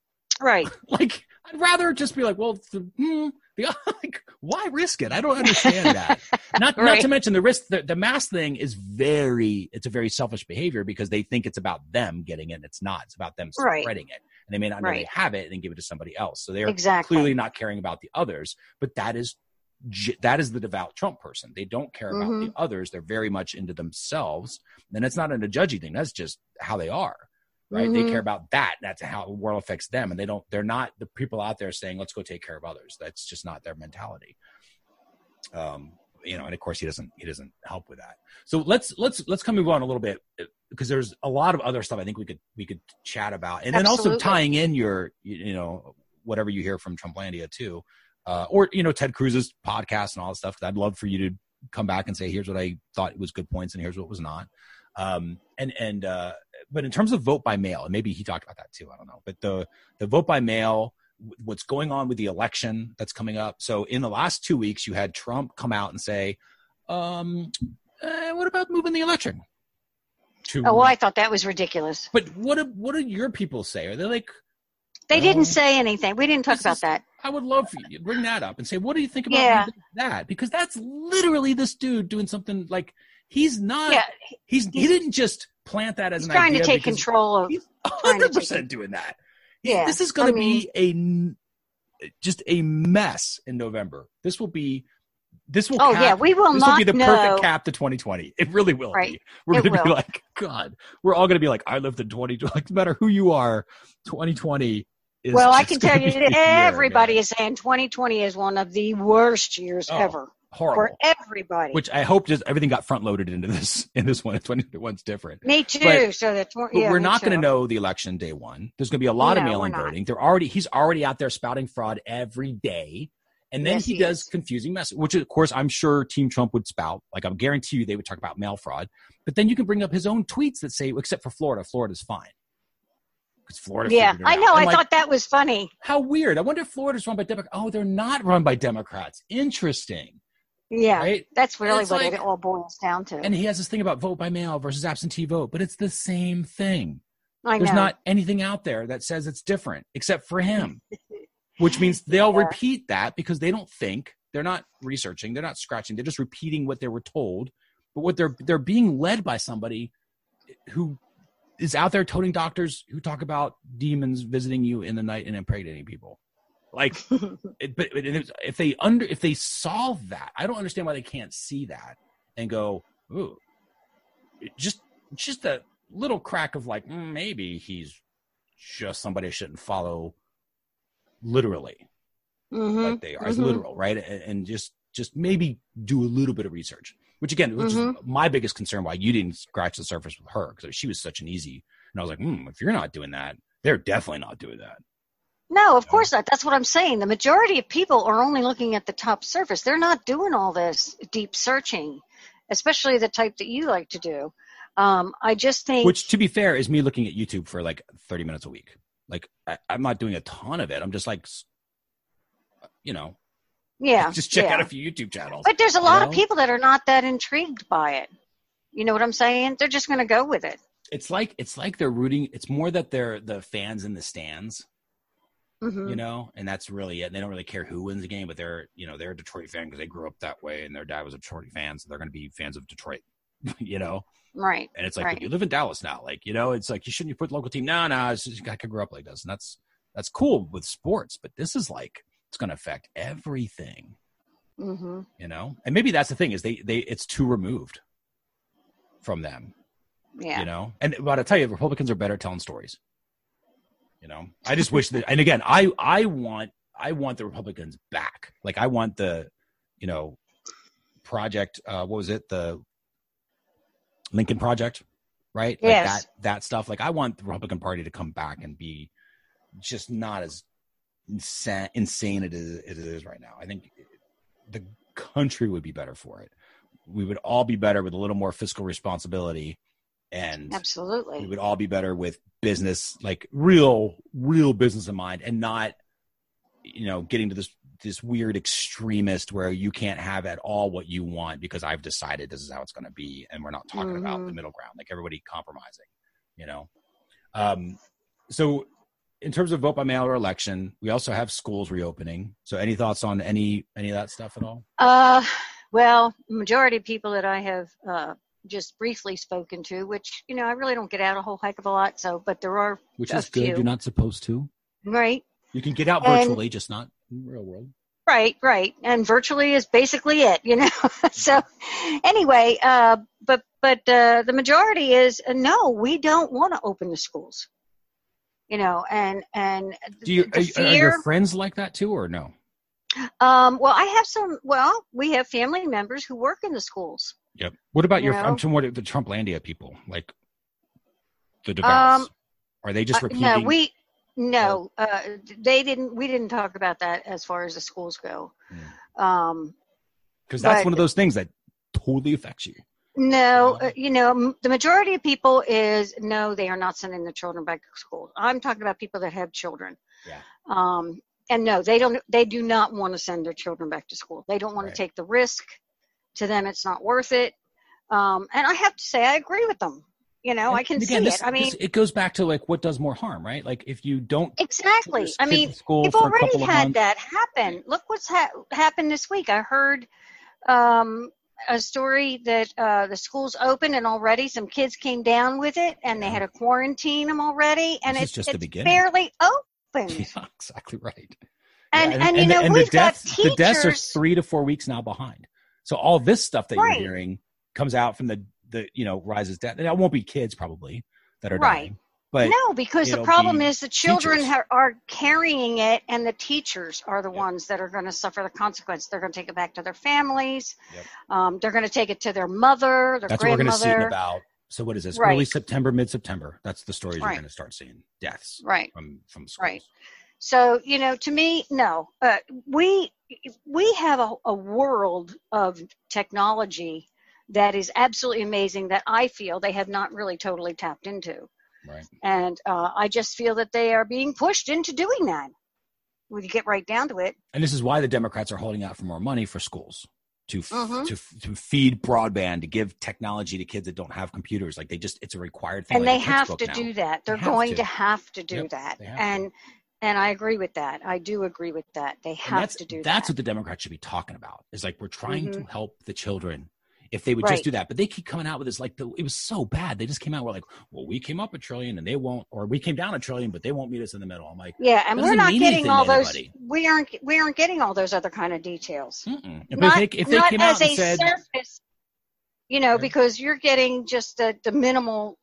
Right. Like I'd rather just be like, well, the, hmm, like, why risk it? I don't understand that. Not not to mention the risk. The, the mask thing is very, it's a very selfish behavior because they think it's about them getting it. and It's not. It's about them Right. spreading it, and they may not know they have it and give it to somebody else. So they're Exactly. clearly not caring about the others. But that is that is the devout Trump person. They don't care about Mhm. the others. They're very much into themselves. And it's not in a judgy thing. That's just how they are. Right. They Mhm. care about that. That's how the world affects them. And they don't, they're not the people out there saying, let's go take care of others. That's just not their mentality. Um, you know, and of course he doesn't, he doesn't help with that. So let's, let's, let's come move on a little bit because there's a lot of other stuff I think we could, we could chat about. And then also tying in your, you, you know, whatever you hear from Trumplandia too, uh, or, you know, Ted Cruz's podcast and all that stuff. Cause I'd love for you to come back and say, here's what I thought was good points and here's what was not. Um, and, and, uh, but in terms of vote by mail, and maybe he talked about that too. I don't know. But the the vote by mail, what's going on with the election that's coming up. So in the last two weeks, you had Trump come out and say, um, eh, "What about moving the election?" To, Oh, well, I thought that was ridiculous. but what do, what do your people say? Are they like, They Oh. didn't say anything. We didn't talk about is- that. I would love for you to bring that up and say, what do you think about Yeah. that? Because that's literally this dude doing something like he's not. Yeah, he's, he didn't just plant that as an idea. he's an trying to take control of. He's 100 percent doing that. He- Yeah, this is going to I mean- be a just a mess in November. This will be this will Oh cap, yeah, we will this not will be the know. perfect cap to 2020. It really will Right. be. We're going to be like, God, we're all going to be like, I lived in 20. Like, no matter who you are, 2020 is. Well, I can tell you that the year, everybody is saying 2020 is one of the worst years Oh, ever horrible. for everybody. Which I hope just everything got front loaded into this in this one. 2021's different. me too. but- so that's But yeah, we're not going to know the election day one. There's going to be a lot of mail-in voting. They're already he's already out there spouting fraud every day, and then Yes, he, he does is. confusing message, which of course I'm sure Team Trump would spout. Like I'm guarantee you they would talk about mail fraud. But then you can bring up his own tweets that say, except for Florida, Florida's fine because Florida. Yeah, I know. I like, thought that was funny. how weird. I wonder if Florida's run by Democrats. Oh, they're not run by Democrats. Interesting, Yeah, right? that's really what like- it all boils down to. And he has this thing about vote by mail versus absentee vote, but it's the same thing. I There's know. not anything out there that says it's different except for him, which means they'll Yeah. repeat that because they don't think they're not researching, they're not scratching, they're just repeating what they were told. But what they're they're being led by somebody who is out there toting doctors who talk about demons visiting you in the night and impregnating people. Like, it, but it's- if they under if they solve that, I don't understand why they can't see that and go, ooh, just just a little crack of like mm, maybe he's just somebody I shouldn't follow literally Mhm, like they are as mhm. literal, right? And, and just just maybe do a little bit of research. Which again, which is Mm-hmm. my biggest concern why you didn't scratch the surface with her because she was such an easy. And I was like, hmm, if you're not doing that, they're definitely not doing that. No, of course not. That's what I'm saying. The majority of people are only looking at the top surface. They're not doing all this deep searching, especially the type that you like to do. Um, I just think. Which, to be fair, is me looking at YouTube for like 30 minutes a week. Like I, I'm not doing a ton of it. I'm just like, you know, yeah, just check yeah. out a few YouTube channels. But there's a lot know? of people that are not that intrigued by it. You know what I'm saying? They're just going to go with it. it's like it's like they're rooting. It's more that they're the fans in the stands. Hmm you know, and that's really it. They don't really care who wins the game, but they're, you know, they're a Detroit fan because they grew up that way, and their dad was a Detroit fan, so they're going to be fans of Detroit, you know. Right. And it's like, Right. you live in Dallas now, like, you know, it's like you shouldn't you put local team. No, no, it's just I could grow up like this, and that's that's cool with sports, but this is like it's going to affect everything, hmm you know. And maybe that's the thing is they they it's too removed from them, Yeah. you know. And but I tell you, Republicans are better at telling stories. You know, I just wish that. And again, I I want I want the Republicans back. Like I want the, you know, project. Uh, what was it? The Lincoln Project, right? Like Yes. that that stuff. Like I want the Republican Party to come back and be just not as insane, insane it is it is right now. I think the country would be better for it. We would all be better with a little more fiscal responsibility and we Absolutely. would all be better with business like real real business in mind and not you know getting to this this weird extremist where you can't have at all what you want because i've decided this is how it's going to be and we're not talking about the Mhm. middle ground like everybody compromising you know um so in terms of vote by mail or election we also have schools reopening so any thoughts on any any of that stuff at all Uh, well, majority of people that I have uh, just briefly spoken to, which you know I really don't get out a whole heck of a lot. So, but there are which is good few. you're not supposed to right, you can get out And- virtually just not in the real world right, right, and virtually is basically it. You know. so, anyway, uh, but but uh, the majority is uh, no, we don't want to open the schools. You know, and and Do you are, are fear. your friends like that too, or no? um, well, I have some. Well, we have family members who work in the schools. Yep. What about your? You I'm know? talking to the Trumplandia people, like the devout. Um, are they just Uh, repeating? no, we no, uh, they didn't. We didn't talk about that as far as the schools go. Hmm. Um, because that's but- one of those things that totally affects you. no, uh, you know, the majority of people is no, they are not sending their children back to school. I'm talking about people that have children. Yeah. Um, and no, they don't. They do not want to send their children back to school. They don't want Right. to take the risk. To them, it's not worth it. Um, and I have to say, I agree with them. You know, I can again, see this, it. I mean, this- it goes back to like what does more harm, right? Like if you don't exactly. I mean, You've already had that happen. Look what's ha- happened this week. I heard um, a story that uh, the schools opened and already some kids came down with it and they had to quarantine them already and it's, just the beginning. barely open Yeah, exactly right. And Yeah, and, you the- know and we've the deaths, got the deaths are three to four weeks now behind. So all this stuff that Right. you're hearing comes out from the the you know rises death. And it won't be kids probably that are Right. dying, but no, because the problem be is the children ha- are carrying it, and the teachers are the Yep. ones that are going to suffer the consequence. They're going to take it back to their families. Yep. Um, they're going to take it to their mother, their that's what we're going to see in about. So what is this? Right. Early September, mid September. That's the stories you're going to start seeing deaths right. from from schools. Right. So you know, to me, no. Uh, we we have a, a world of technology that is absolutely amazing that I feel they have not really totally tapped into, Right. and uh, I just feel that they are being pushed into doing that. When you get right down to it, And this is why the Democrats are holding out for more money for schools to f- Mhm. to f- to feed broadband to give technology to kids that don't have computers. Like they just it's a required thing. and like they have to now. do that. They're They going to. to. have to do Yep, that, and and I agree with that. I do agree with that. They have to do That's that. That's what the Democrats should be talking about. Is like we're trying to Mhm. help the children. If they would Right. just do that, but they keep coming out with this like the, it was so bad. They just came out with like, well, we came up a trillion and they won't, or we came down a trillion, but they won't meet us in the middle. I'm like, yeah, and we're doesn't getting all those. We aren't. We aren't getting all those other kind of details. Mm-mm. Not, if they, if they not came as out a said, surface, you know, because you're getting just the, the minimal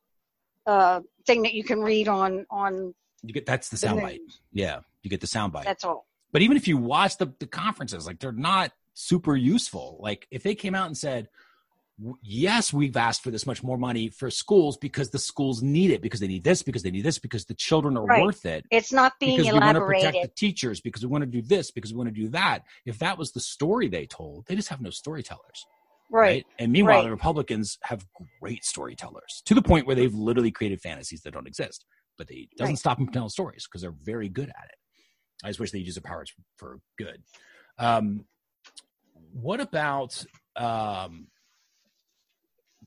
uh, thing that you can read on on. You get that's the soundbite. Yeah, you get the soundbite. That's all. But even if you watch the, the conferences, like they're not super useful. Like if they came out and said, yes, we've asked for this much more money for schools because the schools need it, because they need this, because they need this, because the children are Right. worth it. It's not being because we want to protect the teachers, because we want to do this, because we want to do that. If that was the story they told, they just have no storytellers. right. And meanwhile, Right. the Republicans have great storytellers to the point where they've literally created fantasies that don't exist. But they doesn't Right. stop them from telling stories because they're very good at it. I just wish they'd use their powers for good. Um, what about um,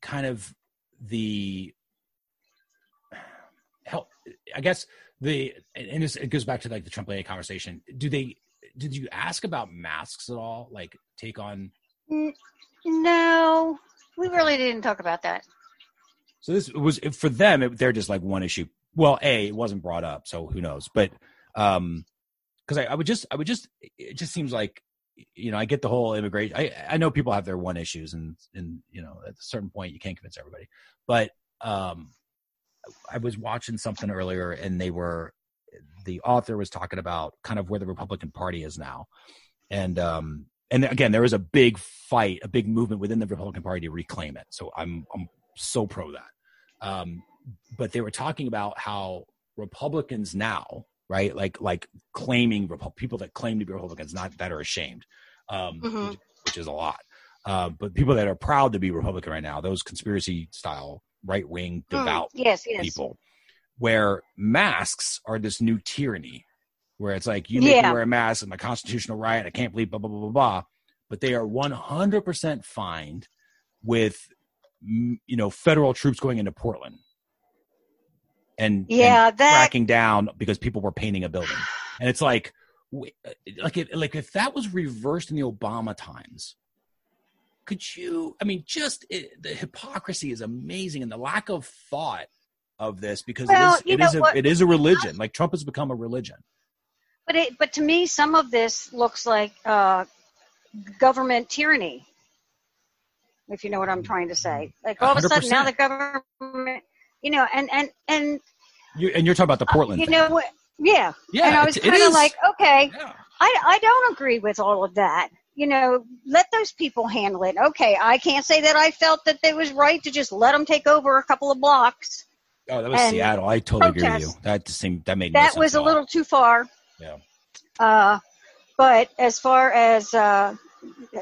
kind of the help? I guess the and this, it goes back to like the Trump conversation. Do they? Did you ask about masks at all? Like take on No, we really didn't talk about that. So this was for them. It, they're just like one issue. Well, a it wasn't brought up, so who knows? But um, because I, I would just, I would just, it just seems like, you know, I get the whole immigration. I I know people have their one issues, and and you know, at a certain point, you can't convince everybody. But um, I was watching something earlier, and they were, the author was talking about kind of where the Republican Party is now, and um, and again, there is a big fight, a big movement within the Republican Party to reclaim it. So I'm I'm so pro that. Um, but they were talking about how Republicans now, right, like like claiming Repu- people that claim to be Republicans, not that are ashamed, um, Mhm. which, which is a lot. Uh, but people that are proud to be Republican right now, those conspiracy style right wing Hmm, devout yes, yes. people, where masks are this new tyranny, where it's like you Yeah. wear a mask and my constitutional right. I can't believe blah blah blah blah blah. But they are one hundred percent fined with mm, you know federal troops going into Portland and Yeah, and that- cracking down because people were painting a building, and it's like like it, like if that was reversed in the Obama times. Could you? I mean, just it, the hypocrisy is amazing, and the lack of thought of this because Well, it is it is a, it is a religion. Like Trump has become a religion. But it, but to me, some of this looks like uh, government tyranny. If you know what I'm trying to say, like all of a sudden now the government, you know, and and and You, and you're talking about the Portland. Uh, you know what? Yeah, yeah, and I was kind of like, okay, Yeah. I I don't agree with all of that. You know, let those people handle it. Okay, I can't say that I felt that it was right to just let them take over a couple of blocks. Oh, that was Seattle. I totally agree with you. That seemed that made that sense was a little too far. Yeah. Uh, but as far as uh,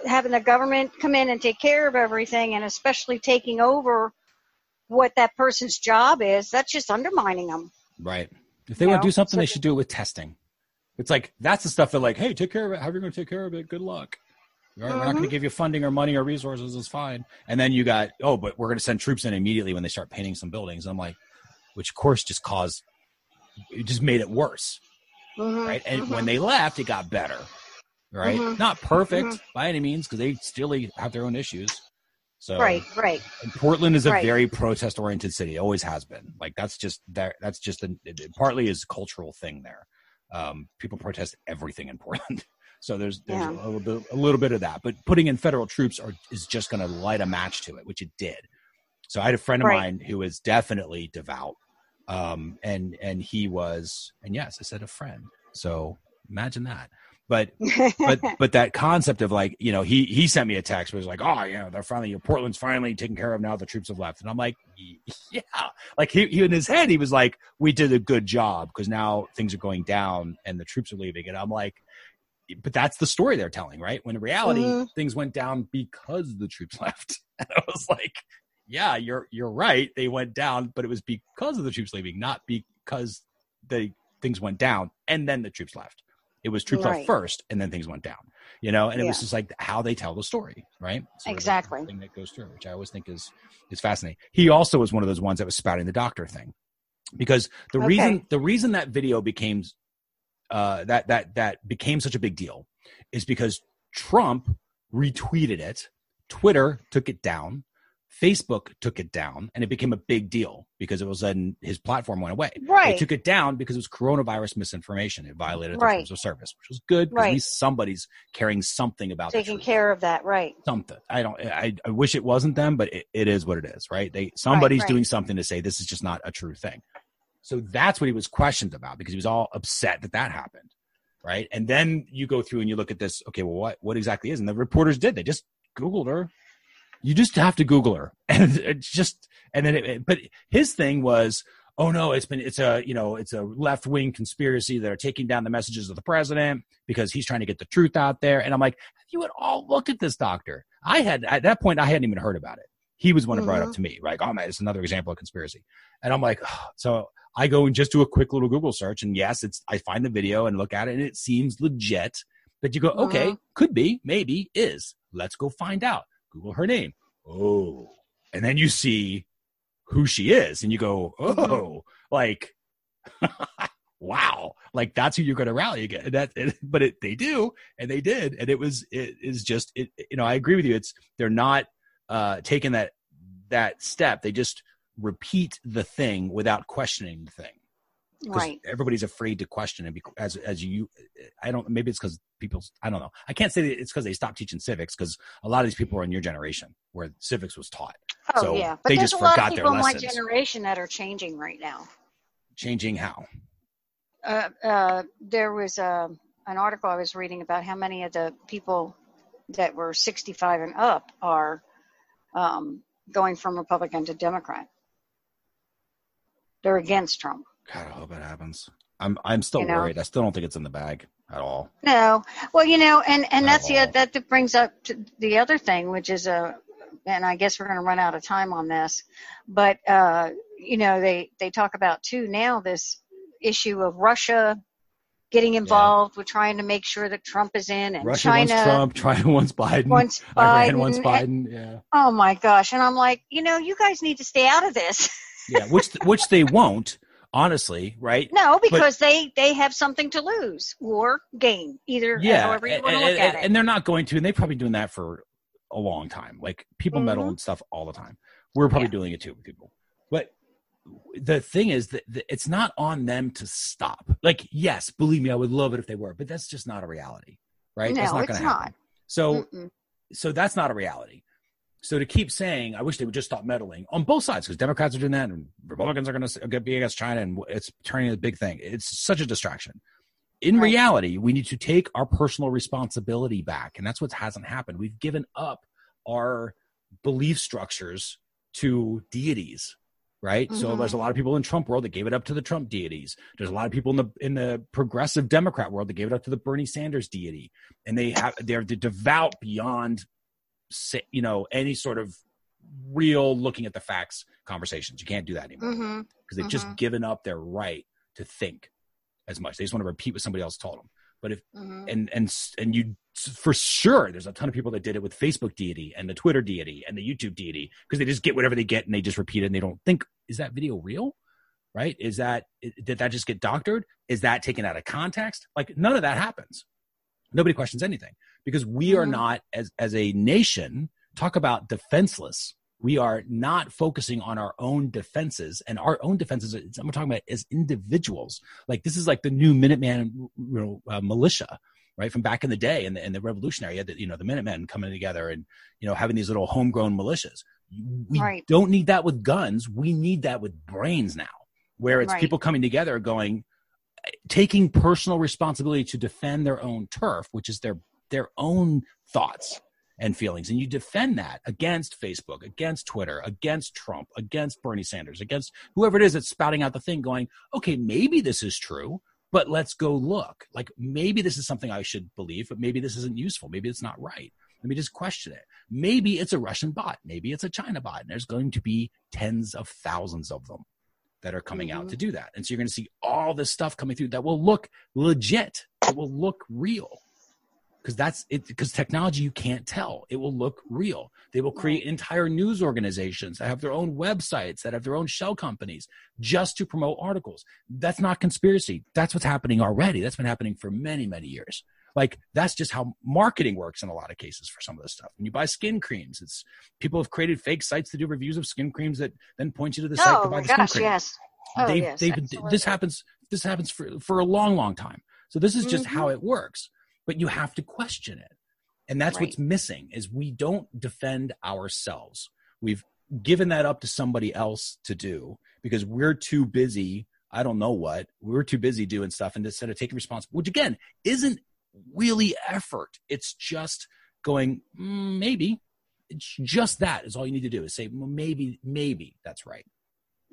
having the government come in and take care of everything, and especially taking over what that person's job is, that's just undermining them. Right. If they You want to do something, so they should do it with testing. It's like that's the stuff they're like, hey, take care of it. How are you going to take care of it? Good luck. All right, We're not going to Mhm. give you funding or money or resources. It's fine. And then you got, oh, but we're going to send troops in immediately when they start painting some buildings. And I'm like, which of course just caused, it just made it worse. Mhm, right? And mhm. when they left, it got better, right? Mhm. Not perfect Mhm. by any means because they still have their own issues. So, right, right. and Portland is a Right. very protest-oriented city. Always has been. Like that's just that. That's just a, it, it partly is a cultural thing there. Um, people protest everything in Portland. So there's there's Yeah. a, little bit, a little bit of that, but putting in federal troops are, is just going to light a match to it, which it did. So I had a friend of Right. mine who was definitely devout, um, and and he was, and yes, I said a friend. So imagine that. But but but that concept of like you know he he sent me a text was like oh yeah they're finally Portland's finally taken care of now the troops have left. And I'm like yeah. Like he, he in his head he was like we did a good job because now things are going down and the troops are leaving. And I'm like but that's the story they're telling right? When in reality Mhm. things went down because the troops left. And I was like yeah you're you're right they went down but it was because of the troops leaving not because they things went down and then the troops left it was left Right. first and then things went down you know and it was just like how they tell the story right Exactly. thing that goes through which i always think is is fascinating he also was one of those ones that was spouting the doctor thing because the Okay. reason the reason that video became uh that that that became such a big deal is because trump retweeted it twitter took it down facebook took it down and it became a big deal because it was then his platform went away Right. they right. took it down because it was coronavirus misinformation. It violated Right. terms of service, which was good because at least somebody's caring something about Taking care of that. Right. something. I don't. I, I wish it wasn't them, but it, it is what it is, right? They somebody's right. doing something to say this is just not a true thing. So that's what he was questioned about because he was all upset that that happened, right? And then you go through and you look at this. Okay, well, what what exactly is? And the reporters did. They just googled her. You just have to Google her, and it's just and then. It, but his thing was, oh no, it's been it's a you know it's a left wing conspiracy that are taking down the messages of the president because he's trying to get the truth out there. And I'm like, you would all look at this doctor. I had at that point I hadn't even heard about it. He was one who brought it up to me, like, oh man, it's another example of conspiracy. And I'm like, so I go and just do a quick little Google search, and yes, it's I find the video and look at it, and it seems legit. But you go, okay, Mhm. could be, maybe, is. Let's go find out. Google her name. Oh, and then you see who she is, and you go, oh, like, wow, like that's who you're going to rally against. That, but it, they do, and they did, and it was, it is just, it, you know, I agree with you. It's they're not uh taking that that step. They just repeat the thing without questioning the thing. Right. Everybody's afraid to question it bec- as as you. I don't. Maybe it's because people. I don't know. I can't say that it's because they stopped teaching civics because a lot of these people are in your generation where civics was taught. Oh So yeah. But they there's just a lot forgot of their people in my generation that are changing right now. Changing how? uh, uh, there was uh, an article I was reading about how many of the people that were 65 and up are um, going from Republican to Democrat. They're against Trump. God, I hope it happens. I'm I'm still You know? worried. I still don't think it's in the bag at all. No, well, you know, and and Not that's the that brings up to the other thing, which is a, and I guess we're going to run out of time on this, but uh, you know, they they talk about too now this issue of Russia getting involved with trying to make sure that Trump is in, and Russia China wants Trump. China wants Biden. wants Iran Biden. wants and- Biden. Yeah. oh my gosh! And I'm like, you know, you guys need to stay out of this. Yeah. Which which they won't. Honestly, right? no, because they they have something to lose or gain, either yeah, however you and, want to look at it. and they're not going to, and they've probably doing that for a long time. Like people meddle Mhm. and stuff all the time. We're probably Yeah. doing it too with people. But the thing is that it's not on them to stop. Like, yes, believe me, I would love it if they were, but that's just not a reality, right? that's No, not it's going to happen. not. So, Mm-mm. so that's not a reality. So to keep saying, I wish they would just stop meddling on both sides because Democrats are doing that and Republicans are going to be against China and it's turning into a big thing. It's such a distraction. In Right. reality, we need to take our personal responsibility back, and that's what hasn't happened. We've given up our belief structures to deities, right? So Mhm. there's a lot of people in Trump world that gave it up to the Trump deities. There's a lot of people in the in the progressive Democrat world that gave it up to the Bernie Sanders deity, and they have they're devout beyond you know any sort of real looking at the facts conversations. You can't do that anymore. Because they've just Mhm. given up their right to think as much. They just want to repeat what somebody else told them but if hmm and and and you for sure there's a ton of people that did it with facebook deity and the twitter deity and the youtube deity because they just get whatever they get and they just repeat it and they don't think is that video real? Right? Is that did that just get doctored? Is that taken out of context? Like none of that happens nobody questions anything because we are Mhm. not as as a nation talk about defenseless we are not focusing on our own defenses and our own defenses. I'm talking about as individuals. Like this is like the new Minuteman you know, uh, militia, right? From back in the day and the, and the revolutionary, the, you know, the Minutemen coming together and, you know, having these little homegrown militias. We Right. don't need that with guns. We need that with brains now, where it's Right. people coming together going, taking personal responsibility to defend their own turf, which is their their own thoughts and feelings, and you defend that against Facebook, against Twitter, against Trump, against Bernie Sanders, against whoever it is that's spouting out the thing, going, okay, maybe this is true, but let's go look. Like maybe this is something I should believe, but maybe this isn't useful. Maybe it's not right. Let me just question it. Maybe it's a Russian bot. Maybe it's a China bot. And there's going to be tens of thousands of them that are coming out Mhm. to do that. And so you're going to see all this stuff coming through that will look legit. It will look real. Because that's it, because technology you can't tell. It will look real. They will create entire news organizations that have their own websites, that have their own shell companies just to promote articles. That's not conspiracy. That's what's happening already. That's been happening for many, many years. Like that's just how marketing works in a lot of cases for some of this stuff. When you buy skin creams, it's people have created fake sites to do reviews of skin creams that then point you to the site to Oh buy the skin gosh, cream. yes. Oh, they've, yes, they've, this happens this happens for, for a long long time so this is just Mhm. how it works but you have to question it and that's Right. what's missing is we don't defend ourselves we've given that up to somebody else to do because we're too busy i don't know what we're too busy doing stuff and instead of taking responsibility which again isn't really effort. It's just going mm, maybe. It's just that is all you need to do is say well, maybe maybe that's right.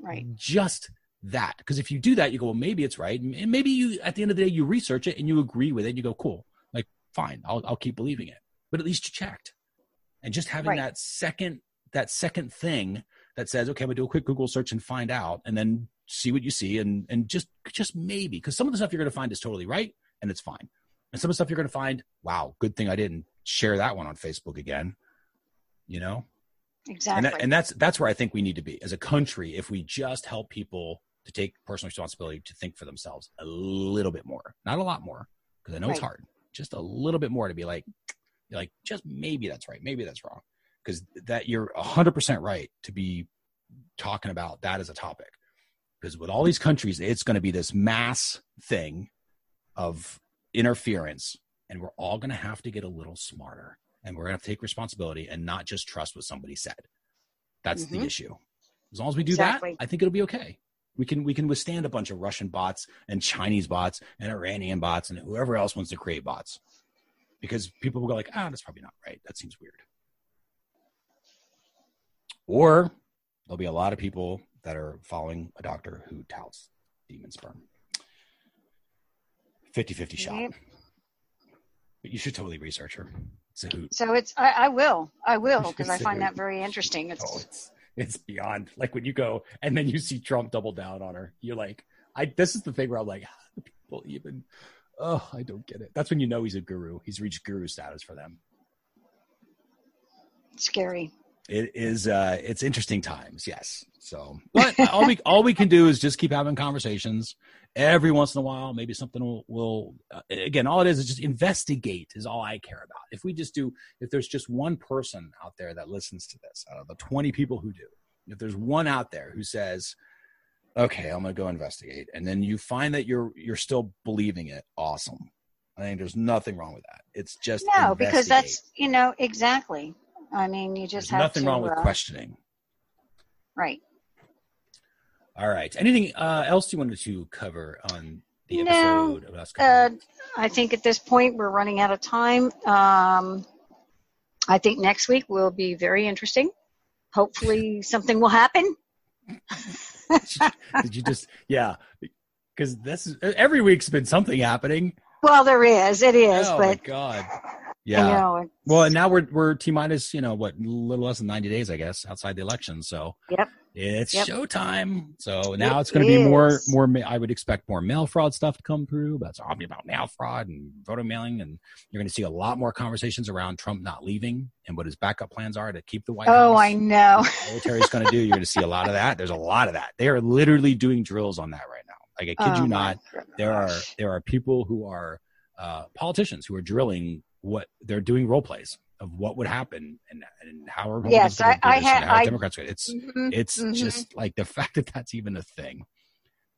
Right. just that. Because if you do that you go well maybe it's right. And maybe you at the end of the day you research it and you agree with it and you go cool. Like fine. I'll, I'll keep believing it. But at least you checked. And just having Right. that second that second thing that says okay i'm gonna do a quick google search and find out and then see what you see and and just just maybe. Because some of the stuff you're gonna find is totally right and it's fine and some of the stuff you're gonna find wow good thing i didn't share that one on facebook again you know and, Exactly. that, and that's that's where I think we need to be as a country. If we just help people to take personal responsibility to think for themselves a little bit more, not a lot more, because I know it's hard. Just a little bit more to be like, like just maybe that's right, maybe that's wrong, because that you're hundred percent right to be talking about that as a topic. Because with all these countries, it's going to be this mass thing of interference, and we're all going to have to get a little smarter and we're going to take responsibility and not just trust what somebody said. That's the Mhm. issue. As long as we do Exactly. that, I think it'll be okay. We can we can withstand a bunch of Russian bots and Chinese bots and Iranian bots and whoever else wants to create bots, because people will go like, ah, that's probably not right. That seems weird. Or there'll be a lot of people that are following a doctor who touts demon sperm. 50-50 shot. Yep. But you should totally research her. It's. So it's I, I will I will because I find that very interesting. It's Oh, it's it's beyond like when you go and then you see Trump double down on her. You're like, I. This is the thing where I'm like, how do people even? Oh, I don't get it. That's when you know he's a guru. He's reached guru status for them. scary. It is. uh It's interesting times. Yes. So, but all we all we can do is just keep having conversations. Every once in a while, maybe something will. will uh, again, all it is is just investigate. Is all I care about. If we just do, if there's just one person out there that listens to this, out of the 20 people who do, if there's one out there who says, "Okay, I'm gonna go investigate," and then you find that you're you're still believing it, awesome. I think there's nothing wrong with that. It's just No, because that's you know exactly. I mean, you just there's have nothing to, wrong with uh, questioning. Right. All right. Anything uh, else you wanted to cover on the No, episode of us? Uh, I think at this point we're running out of time. Um, I think next week will be very interesting. Hopefully, something will happen. Did you just yeah? Because this is every week's been something happening. Well, there is. It is, oh my but god. Yeah. Well, and now we're we're t minus you know what a little less than ninety days I guess outside the election. So Yep. it's Yep. showtime. So now It it's going to be more more. I would expect more mail fraud stuff to come through. That's obviously about mail fraud and voter mailing, and you're going to see a lot more conversations around Trump not leaving and what his backup plans are to keep the White House. oh, I know. military is going to do. You're going to see a lot of that. There's a lot of that. They are literally doing drills on that right now. Like I kid Oh, you not. There are there are people who are uh, politicians who are drilling what they're doing role plays of what would happen and, and how Republicans Yes, I- I and how I- Democrats would. It's Mhm, it's mhm. just like the fact that that's even a thing.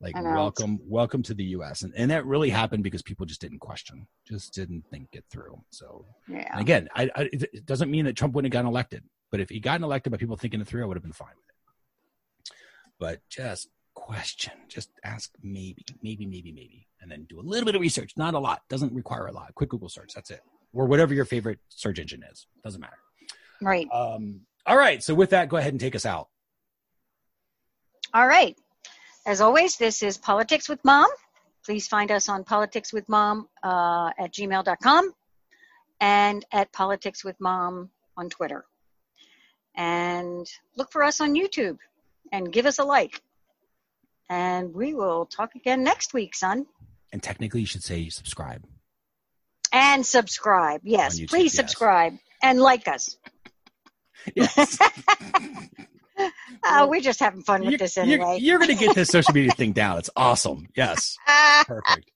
Like welcome, welcome to the U.S. And and that really happened because people just didn't question, just didn't think it through. So and yeah. again, I, I, it it doesn't mean that Trump wouldn't have gotten elected, but if he gotten elected by people thinking it through, I would have been fine with it. But just question, just ask maybe, maybe, maybe, maybe, and then do a little bit of research. Not a lot. Doesn't require a lot. Quick Google search. That's it. Or whatever your favorite search engine is. Doesn't matter. Right. Um, all right. So with that, go ahead and take us out. All right. As always, this is Politics with Mom. Please find us on politicswithmom uh, at gmail.com and at Politics with Mom on Twitter. And look for us on YouTube and give us a like. And we will talk again next week, son. And technically, you should say subscribe. And subscribe. Yes, YouTube, please yes. subscribe and like us. Yes. Uh, we're just having fun with you're, this you're- anyway. you're going to get this social media thing down. It's awesome. Yes. Perfect.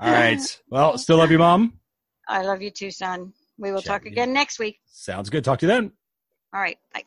All right. Well, still love you, mom. I love you too, son. We will Chat talk again next week. Sounds good. Talk to you then. All right. Bye.